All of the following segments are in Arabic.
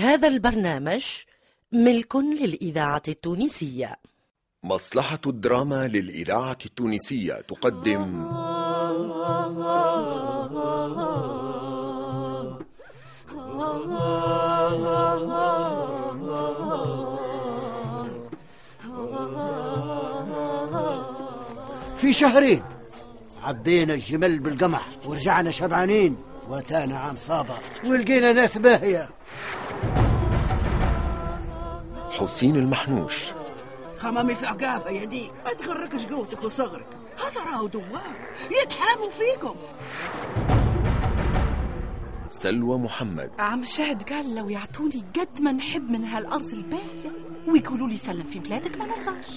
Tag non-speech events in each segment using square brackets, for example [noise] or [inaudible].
هذا البرنامج ملك للإذاعة التونسية. مصلحة الدراما للإذاعة التونسية تقدم. في شهرين عبينا الجمل بالقمح ورجعنا شبعانين واتانا عام صابر ولقينا ناس باهية. حسين المحنوش. خمامي في عقابة يا ديك ما تغركش قوتك وصغرك. هذا راهو دوار. يتحاموا فيكم. سلوى محمد. عم شاهد قال لو يعطوني قد ما نحب من هالأرض الباهية ويقولوا لي سلم في بلادك ما نرضاش.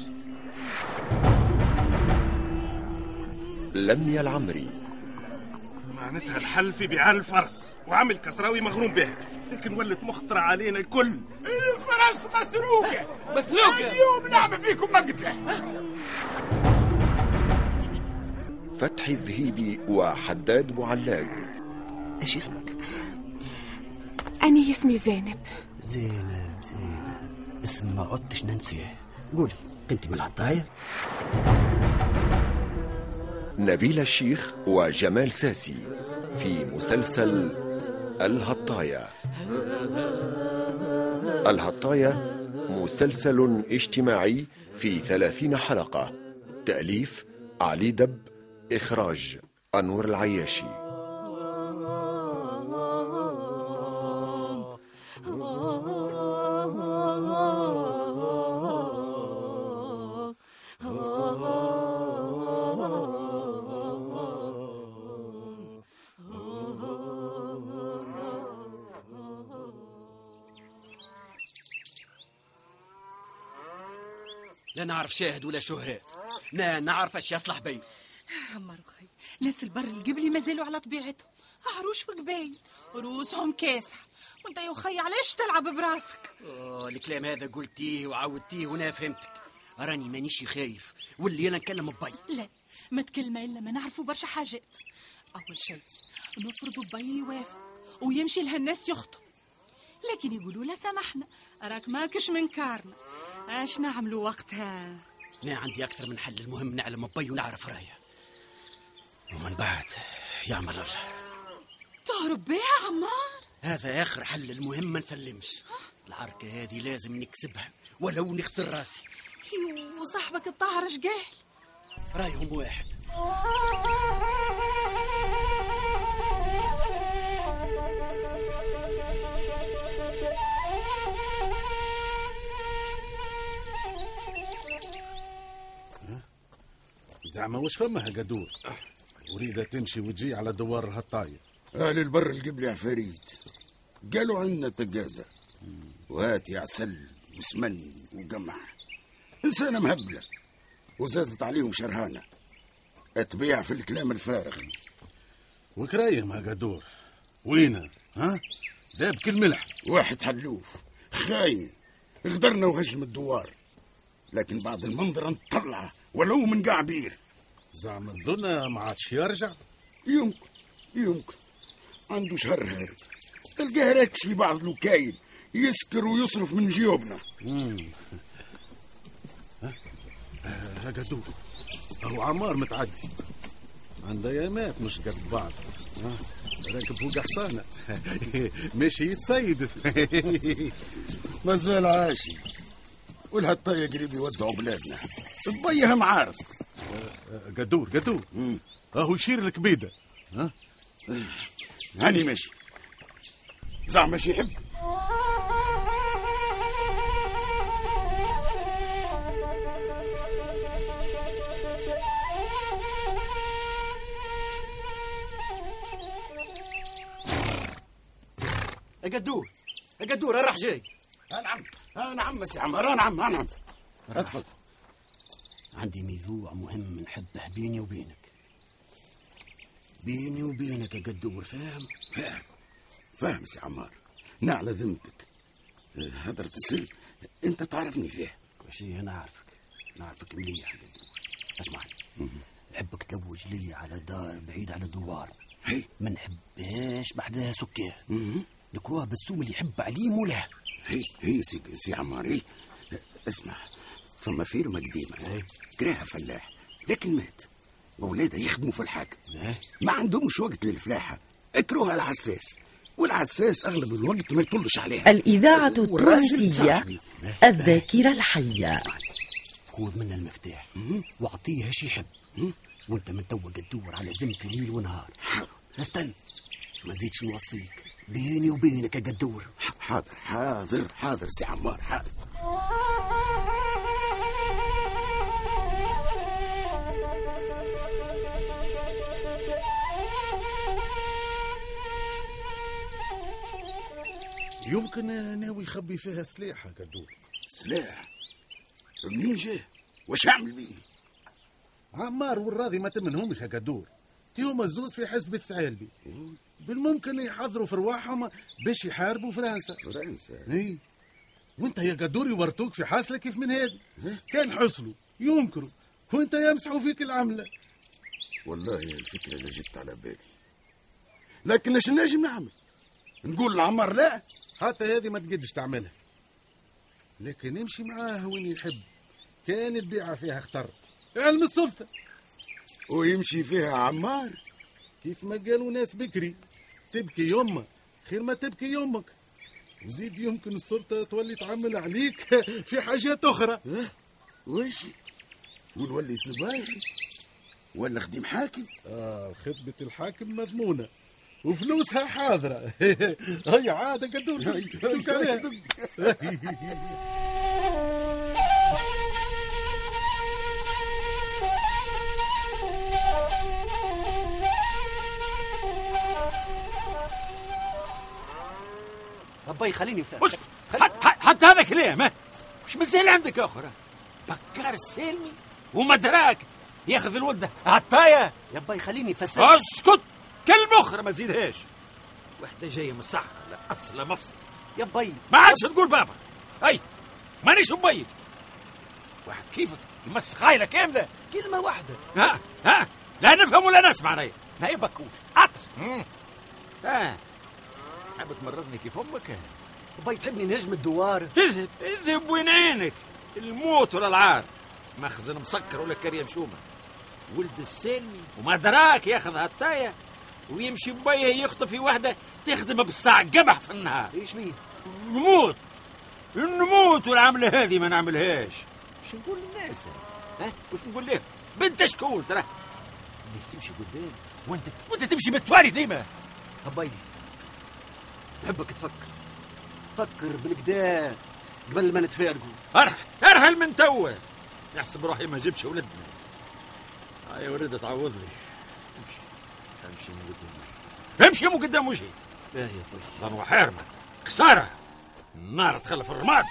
لميا العمري. معناتها الحل في بيعان الفرس وعمل كسراوي مغروم به. لكن ولت مخطرة علينا الكل. الفرس مسروقة. مسروقة اليوم نعمل فيكم مقتلة فتحي الذهيبي وحداد معلاق. إيش اسمك؟ أنا اسمي زينب. زينب زينب. اسم ما عدتش ننسيه. قولي انت من العطاية نبيل الشيخ وجمال ساسي في مسلسل الهطاية الهطاية مسلسل اجتماعي في ثلاثين حلقة تأليف علي دب إخراج أنور العياشي. لا نعرف شاهد ولا شهاد لا نعرف اش يصلح بي عمر أخي ناس البر القبلي ما زالوا على طبيعتهم. عروش وقبايل رؤوسهم كاسحة. وانت يا أخي علاش تلعب براسك؟ أوه الكلام هذا قلتيه وعودتيه وأنا فهمتك. راني مانيش خايف. واللي أنا نكلم بي لا ما تكلمة إلا ما نعرفوا برشا حاجات. أول شيء نفرضوا بي يوافق ويمشي لها الناس يخطب. لكن يقولوا لا سامحنا راك ماكش من كارنا. اش نعملوا وقتها؟ ما عندي أكثر من حل المهم نعلم بي ونعرف رايه. ومن بعد يعمل الله. تهرب بيها عمار؟ هذا آخر حل المهم ما نسلمش. العركة هذه لازم نكسبها ولو نخسر راسي. وصاحبك الطاهر اش قال؟ رأيهم واحد. [laughs] زعما واش فما قدور وريدة تمشي وتجي على دوار الهطاية أهل البر القبلي عفاريت قالوا عندنا تقازة. وهات يا عسل وسمن وقمح إنسانة مهبلة. وزادت عليهم شرهانة. أتبيع في الكلام الفارغ. وكرايم ها قدور وينه؟ ها؟ ذاب كل ملح. واحد حلوف. خاين. غدرنا وهجم الدوار. لكن بعد المنظرة نطلعه ولو من قاع بير. زعما تظن ما عادش يرجع يمكن يمكن عنده شهر هارب تلقاه راكش في بعض الوكايل يسكر ويصرف من جيوبنا. ها قدور هو عمار متعدي. عنده يامات مش قد بعض. راكب فوق حصانة. [laughs] ماشي يتصيد [laughs] مازال عاشي والهطاية قريب يودعوا بلادنا. بيها معارف قدور قدور. اهو يشير الكبيده ها؟ هاني ماشي زعما شي يحب. قدور قدور راح جاي. ها نعم. ها نعم سي عمار ها نعم ها نعم. أدخل. عندي موضوع مهم نحبه بيني وبينك. بيني وبينك يا قدور فاهم؟ فاهم. فاهم سي عمار. نعلى ذمتك. هدرة السر انت تعرفني فيه. كل شيء أنا عارفك نعرفك مليح يا قدور اسمعني نحبك تلوج لي على دار بعيد على دوار هي. ما نحبهاش بحدها سكان نكروها بالسوم اللي يحب عليم ولا هي. هي سي, سي عمار. هي. اسمع. ثم فيلم قديمة كراها فلاح لكن مات. وولاده يخدموا في الحاكم ما عندهمش وقت للفلاحة. اكروها العساس والعساس أغلب الوقت ما يطلش عليها. الإذاعة التونسية. الذاكرة الحية. خذ منه المفتاح. واعطيه إيش يحب. وانت من توا تدور على ذمتي ليل ونهار. استنى. ما نزيدش نوصيك. بيني وبينك يا قدور حاضر حاضر حاضر سي عمار حاضر. يمكن ناوي يخبي فيها سلاح قدور سلاح؟ منين جاه واش اعمل بيه؟ عمار والراضي ما تمنهمش يا قدور هما الزوز في حزب الثعالبي بالممكن يحضروا في رواحهم باش يحاربوا فرنسا. فرنسا؟ إي. وانت يا قدور يورطوك في حاصلة كيف من هذه كان حصلوا ينكروا وانت يمسحوا فيك العملة. والله الفكرة اللي جت على بالي. لكن إيش نجم نعمل؟ نقول لعمار لا؟ حتى هذه ما تقدش تعملها. لكن امشي معاه وين يحب. كان البيعة فيها اختر. علم السلطة. ويمشي فيها عمار. كيف ما قالوا ناس بكري. تبكي يمك خير ما تبكي يمك وزيد يمكن السلطة تولي تعمل عليك [laughs] في حاجات أخرى. وش ونولي صبايا ولا خديم حاكم. آه خطبة الحاكم مضمونة. وفلوسها حاضرة. [laughs] هي عادة قدور دك عليها ربي خليني أسكت. حت- حت- حتى هذا كلام ها؟ وش مازال عندك أخرى بكار السلمي. ومدراك ياخذ الولد عطايه يا. باي خليني فسر أسكت. أخرى ما تزيدهاش وحدة جاية من الصحراء لا أصل مفصل. يا باي ما عادش تقول بابا. أي مانيش مبيك واحد كيفك يمس خايلة كاملة؟ كلمة واحدة. ها ها لا نفهم ولا نسمع رأي ما يبكوش. عطش. ها. حاب تمرضني كيف أمك؟ باي تحبني نهجم الدوار؟ اذهب اذهب وين عينك؟ الموت ولا العار. مخزن مسكر ولا كريم شومة. ولد السلمي وما دراك ياخذ هالتاية. ويمشي بيه يخطف في وحدة تخدم بالساعة قمح في النهار. إيش بيه نموت. نموت والعملة هذه ما نعملهاش. وش نقول للناس. ها؟ وش نقول لهم. بنت شكون ترى. الناس تمشي قدام. وانت وانت تمشي بالتوالي ديما. باي بحبك تفكر. فكر بالكدا قبل ما نتفارقوا. ارحل أرحل من توا. يحسب روحي ما جبش ولدنا. هاي ورد تعوضني امشي من قدام وجهي. امشي من قدام وجهي. إيه يا باي ظنوا حارمة خسارة. النار تخلف الرماد.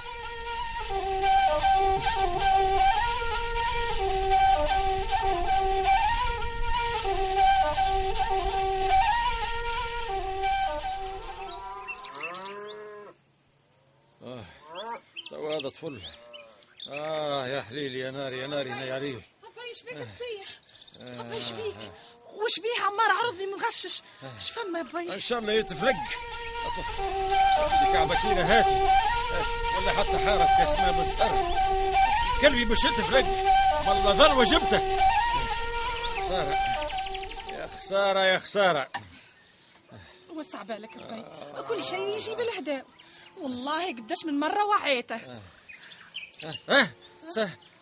تو هذا طفل. آه يا حليلي يا ناري يا ناري يا عريل بابا إيش بيك؟ تفيح بابا إيش بيك؟ وش بيه عمار عرضني مغشش إيش فما باي ان شاء الله يتفلق. عبكينا هاتي. ولا حتى حارة كاس ماء بالسر قلبي مش يتفلق. والله ظل وجبته. خسارة. يا خسارة يا خسارة. وسع بالك باي كل شيء يجي بالهداء والله قداش من مرة وعيته. ها؟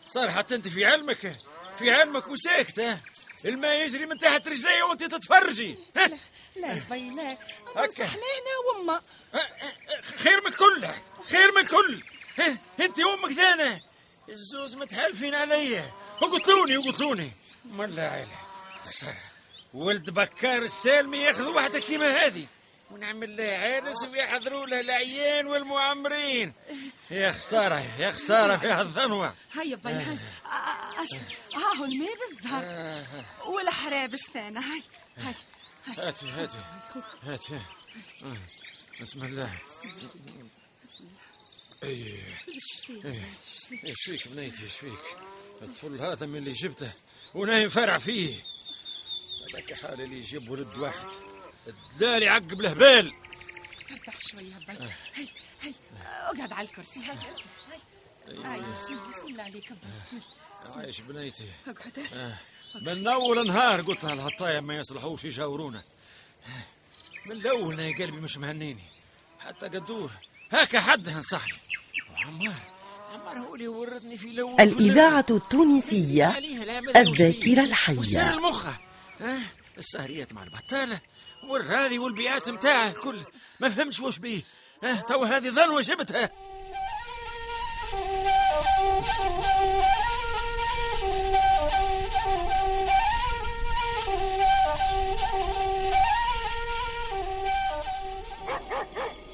صار حتى أنت في علمك. في علمك وساكتة الماء يجري من تحت رجلي وانت تتفرجي. لا يا باي لا هكا. إحنا هنا وما. خير من الكل. خير من ها، انت وامك ثاني. الزوز متحالفين عليا. وقتلوني وقتلوني. ملا عيلة؟ خسارة. ولد بكار السالمي ياخذ واحدة كيما هذه. ونعمل له عرس ويحضروا له العيان والمعمرين. يا خسارة يا خسارة في هالذنوة هيا آه، أشوف ها هو الماء بالزهر. والحرابش ثاني؟ هاي هاي هاي. هاتي هاتي هاتي. بسم الله. إيه. إيش فيك بنيتي إيش فيك الطفل هذا من اللي جبته ونايم فرع فيه. هذاك حال اللي يجيب ولد واحد. الدالي عقب الهبال ارتاح شوية باي هي هي أقعد على الكرسي هاي. هاي. هاي بسم الله بسم الله عليك بسم الله. عايش بنيتي. أقعد. آه. من أول نهار قلت لها الهطايا ما يصلحوش يجاورونا. من الأول يا قلبي مش مهنيني. حتى قدور. هكا حد نصحني وعمار عمار هو اللي ورطني في الأول الإذاعة التونسية عليها العمل الذاكرة والسر الحية. المخة. ها السهريات مع البطالة. والرادي والبيعات متاعه الكل. ما فهمتش واش بيه ها تو هذه ظنوة جبتها. [laughs]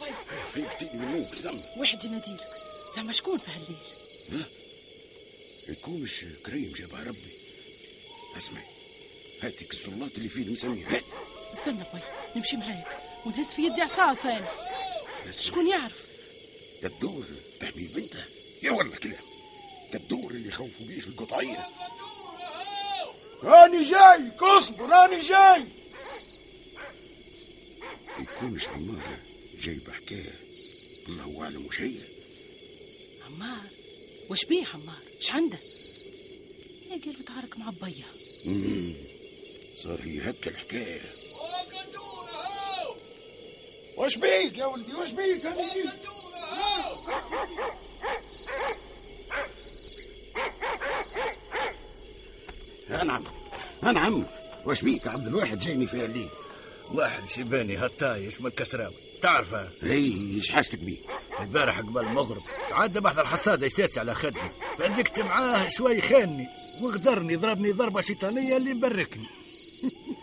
يقوم باي فيقتني من النوم زعما. واحد يناديلك زعما شكون في هالليل؟ يكونش كريم جابها ربي. اسمع هاتك السلطات اللي فيه المسمير هات. استنى باي نمشي معاك. ونهز في يدي عصا ثاني شكون يعرف؟ قدور تحمي بنته. يا والله كلام قدور اللي خوفوا بيه في القطعية. راني جاي اصبر راني جاي. يكونش عمار. جايب حكايه الله اعلم وش هي عمار واش بيه عمار؟ إيش عنده؟ يا قال بتعارك مع بيا. صار هي هكا الحكاية. واش بيك يا ولدي؟ واش بيك؟ أنا جيت يا نعم. يا نعم. واش بيك؟ عبد الواحد جايني فيها الليل. واحد شيباني هتاي اسمه الكسراوي تعرفه؟ هي إيش حاجتك بيه. البارح قبل المغرب تعدى بحث الحصاد يساسي على خدمة. فدقت معاه شوي خانني وغدرني ضربني ضربة شيطانية اللي مبركني.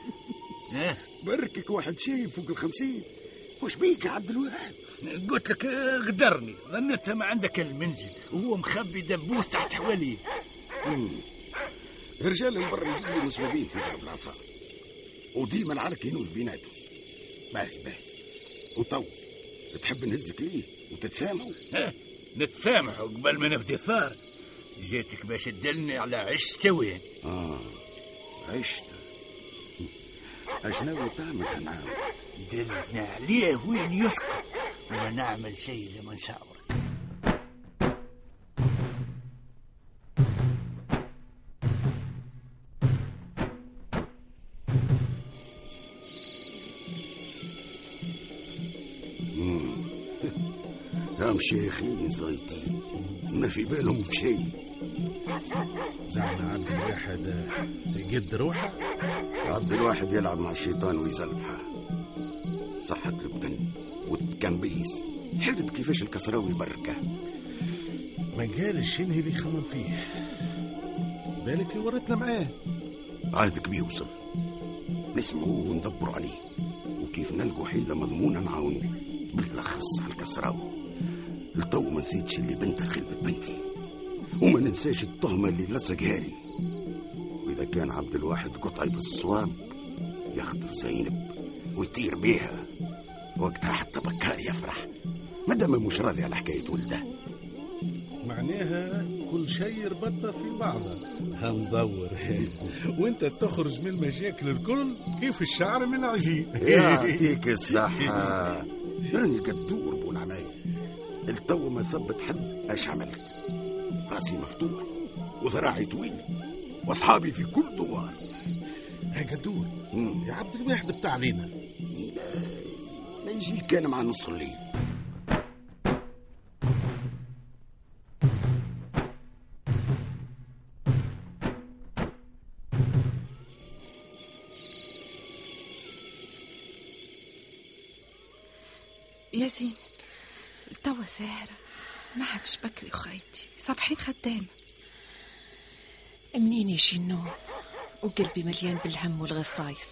[laughs] بركك واحد شايب فوق الخمسين. واش بيك يا عبد الواحد قلت لك آه، غدرني. ظنيتها ما عندك المنزل. وهو مخبي دبوس تحت حواليه. رجال البر اللي مصوبين في ضرب العصا وديما العرك ينوز بيناتهم. باهي باهي. وطو تحب نهزك ليه وتتسامحوا نتسامحوا قبل ما نفدي الثار جيتك باش تدلني على عشت وين؟ آه عشت اش ناوي تعمل نعم دلنا عليه وين يسكن. ونعمل شيء لما نشاورك هم شيخين زايتين ما في بالهم بشيء. زعما عبد الواحد يقد روحه؟ عبد الواحد يلعب مع الشيطان ويزلحه. صحة البدن والتكنبيس حرد كيفاش الكسراوي بركه ما قالش شنو اللي يخمم فيه. بالك ورتنا معاه. عهدك بيوصل. نسمعوه وندبروا عليه. وكيف نلقوا حيلة مضمونة نعاونوه بالأخص على الكسراوي لتو ما نسيتش اللي بنتها خلبت بنتي. وما ننساش التهمة اللي لصقها لي. وإذا كان عبد الواحد قطعي بالصواب يخطف زينب ويطير بيها. وقتها حتى بكار يفرح. مادام مش راضي على حكاية ولده. معناها كل شيء يربطنا في بعضه. هنزور. [laughs] وانت تخرج من المشاكل الكل كيف الشعر من العجين. يعطيك الصحة. [laughs] بولعناية التو ما ثبت حد اش عملت؟ راسي مفتوح وذراعي طويل واصحابي في كل دوار. هاي قدور يا عبد الواحد بتاع علينا. ما يجي كان مع نص الليل. ياسين توا ساهرة. ما عادش بكري خايتي. صبحين خدامة منين يجي النوم وقلبي مليان بالهم والغصايص.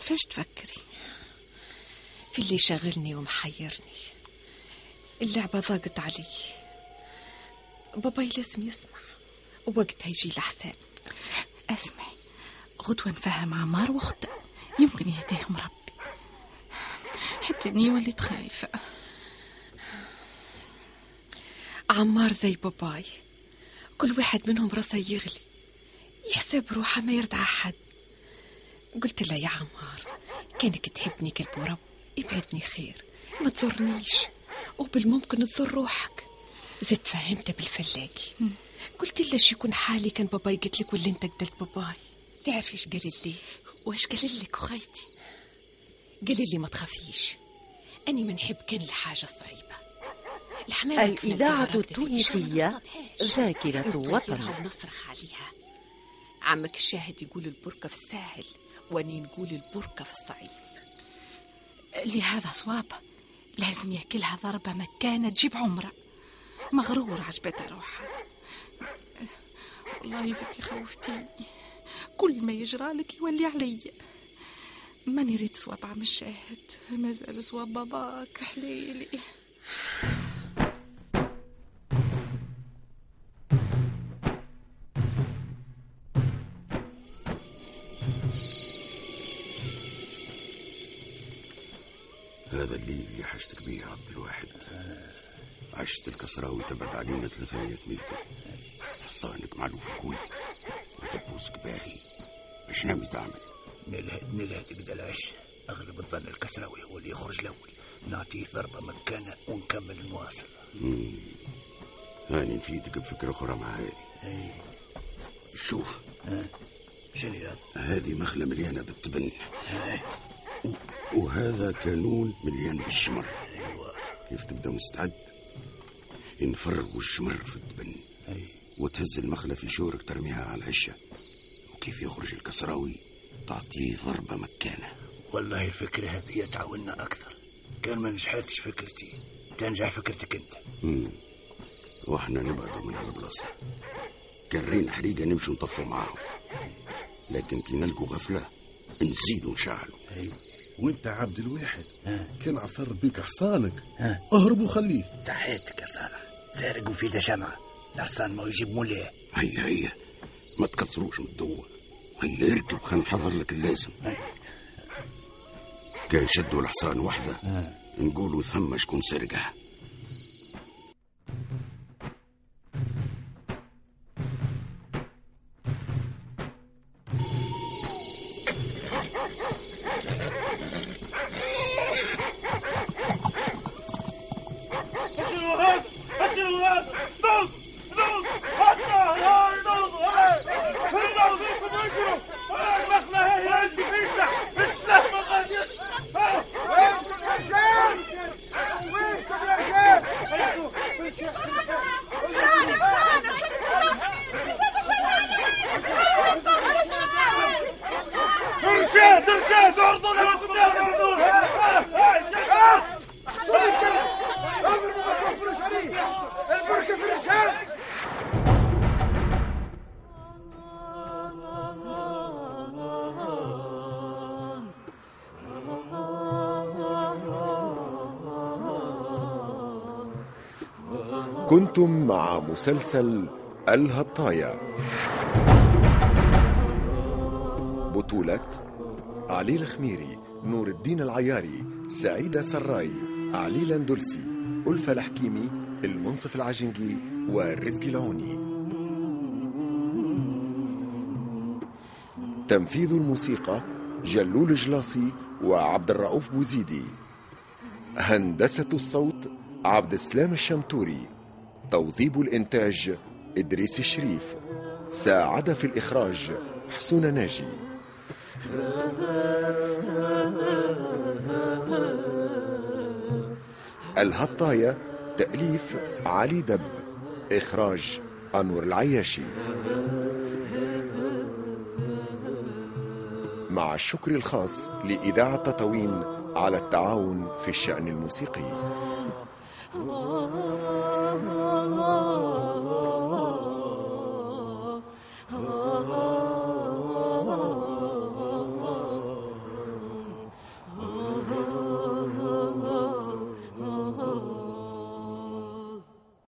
فاش تفكري؟ في اللي شاغلني ومحيرني. اللعبة ضاقت علي. باباي لازم يسمع. ووقتها يجي الحساب. اسمعي. غدوة نفهم عمار واخته يمكن يهديهم ربي. حتى إني وليت خايفة. عمار زي باباي. كل واحد منهم راسه يغلي. يحسب روحه ما يرضع حد قلت له يا عمار كانك تحبني كالبورب ابعدني خير. ما تضرنيش وبالممكن تضر روحك. زدت فهمته بالفلاقي قلت له شو يكون حالي كان باباي قلت لك ولا انت قتلت باباي؟ تعرف إيش قال لي؟ واش قال لك خيتي قال لي ما تخافيش. أني ما نحب كان الحاجة الصعيبة. الحمامة كيف الإذاعة التونسية. ذاكرة وطن ونصرخ عليها. عمك الشاهد يقول البركة في الساهل وأني نقول البركة في الصعيب لهذا صواب لازم يأكلها ضربة مكانة تجيب عمرة. مغرور عجبتها روحها. والله زيتي خوفتيني. كل ما يجرى لك يولي علي. ما نريد صواب عم الشاهد؟ مازال صواب باباك حليلي. هذا الليل اللي حشتك بيه يا عبد الواحد. عشت الكسراوي تبعد علينا 300 متر. حصانك معلوف قوي وتبوسك باهي إيش ناوي تعمل؟ نلهد نلهد قدلاش أغلب الظن الكسراوي هو اللي يخرج الأول. نعطيه ضربة مكانه ونكمل نواصل. هاني نفيدك بفكرة أخرى مع هذه شوف. شنو هذا؟ هذه مخلة مليانة بالتبن. وهذا كانون مليان بالشمر. كيف تبدا مستعد؟ نفرغوا الشمر في التبن. وتهز المخلة في شورك ترميها على العشة وكيف يخرج الكسراوي؟ تعطيه ضربة مكانة. والله الفكرة هذه تعاوننا أكثر. كان ما نجحتش فكرتي. تنجح فكرتك أنت. مم. وإحنا نبعدوا من هالبلاصة. كرين حريقة نمشوا نطفوا معاهم. لكن كي نلقوا غفلة نزيدوا نشعلوا. وأنت عبد الواحد. كان عثر بيك حصانك. اهرب وخليه. صحيتك يا صالح. سارق وفي شمعة. الحصان ما يجيب مولاه. هيا هيا. ما تكثروش من الدوا هيا اركب خلينا نحضر لك اللازم. كان شدوا الحصان وحده. نقولوا ثم شكون سرقه مسلسل الهطايا. بطولة علي الخميري نور الدين العياري سعيدة سراي علي الأندلسي ألفة الحكيمي المنصف العجنجي والرزق العوني. تنفيذ الموسيقى جلول جلاصي وعبد الرؤوف بوزيدي. هندسة الصوت عبد السلام الشمتوري. توظيب الإنتاج إدريس الشريف. ساعد في الإخراج حسون ناجي. الهطاية تأليف علي دب. إخراج أنور العياشي. مع الشكر الخاص لإذاعة تطاوين على التعاون في الشأن الموسيقي.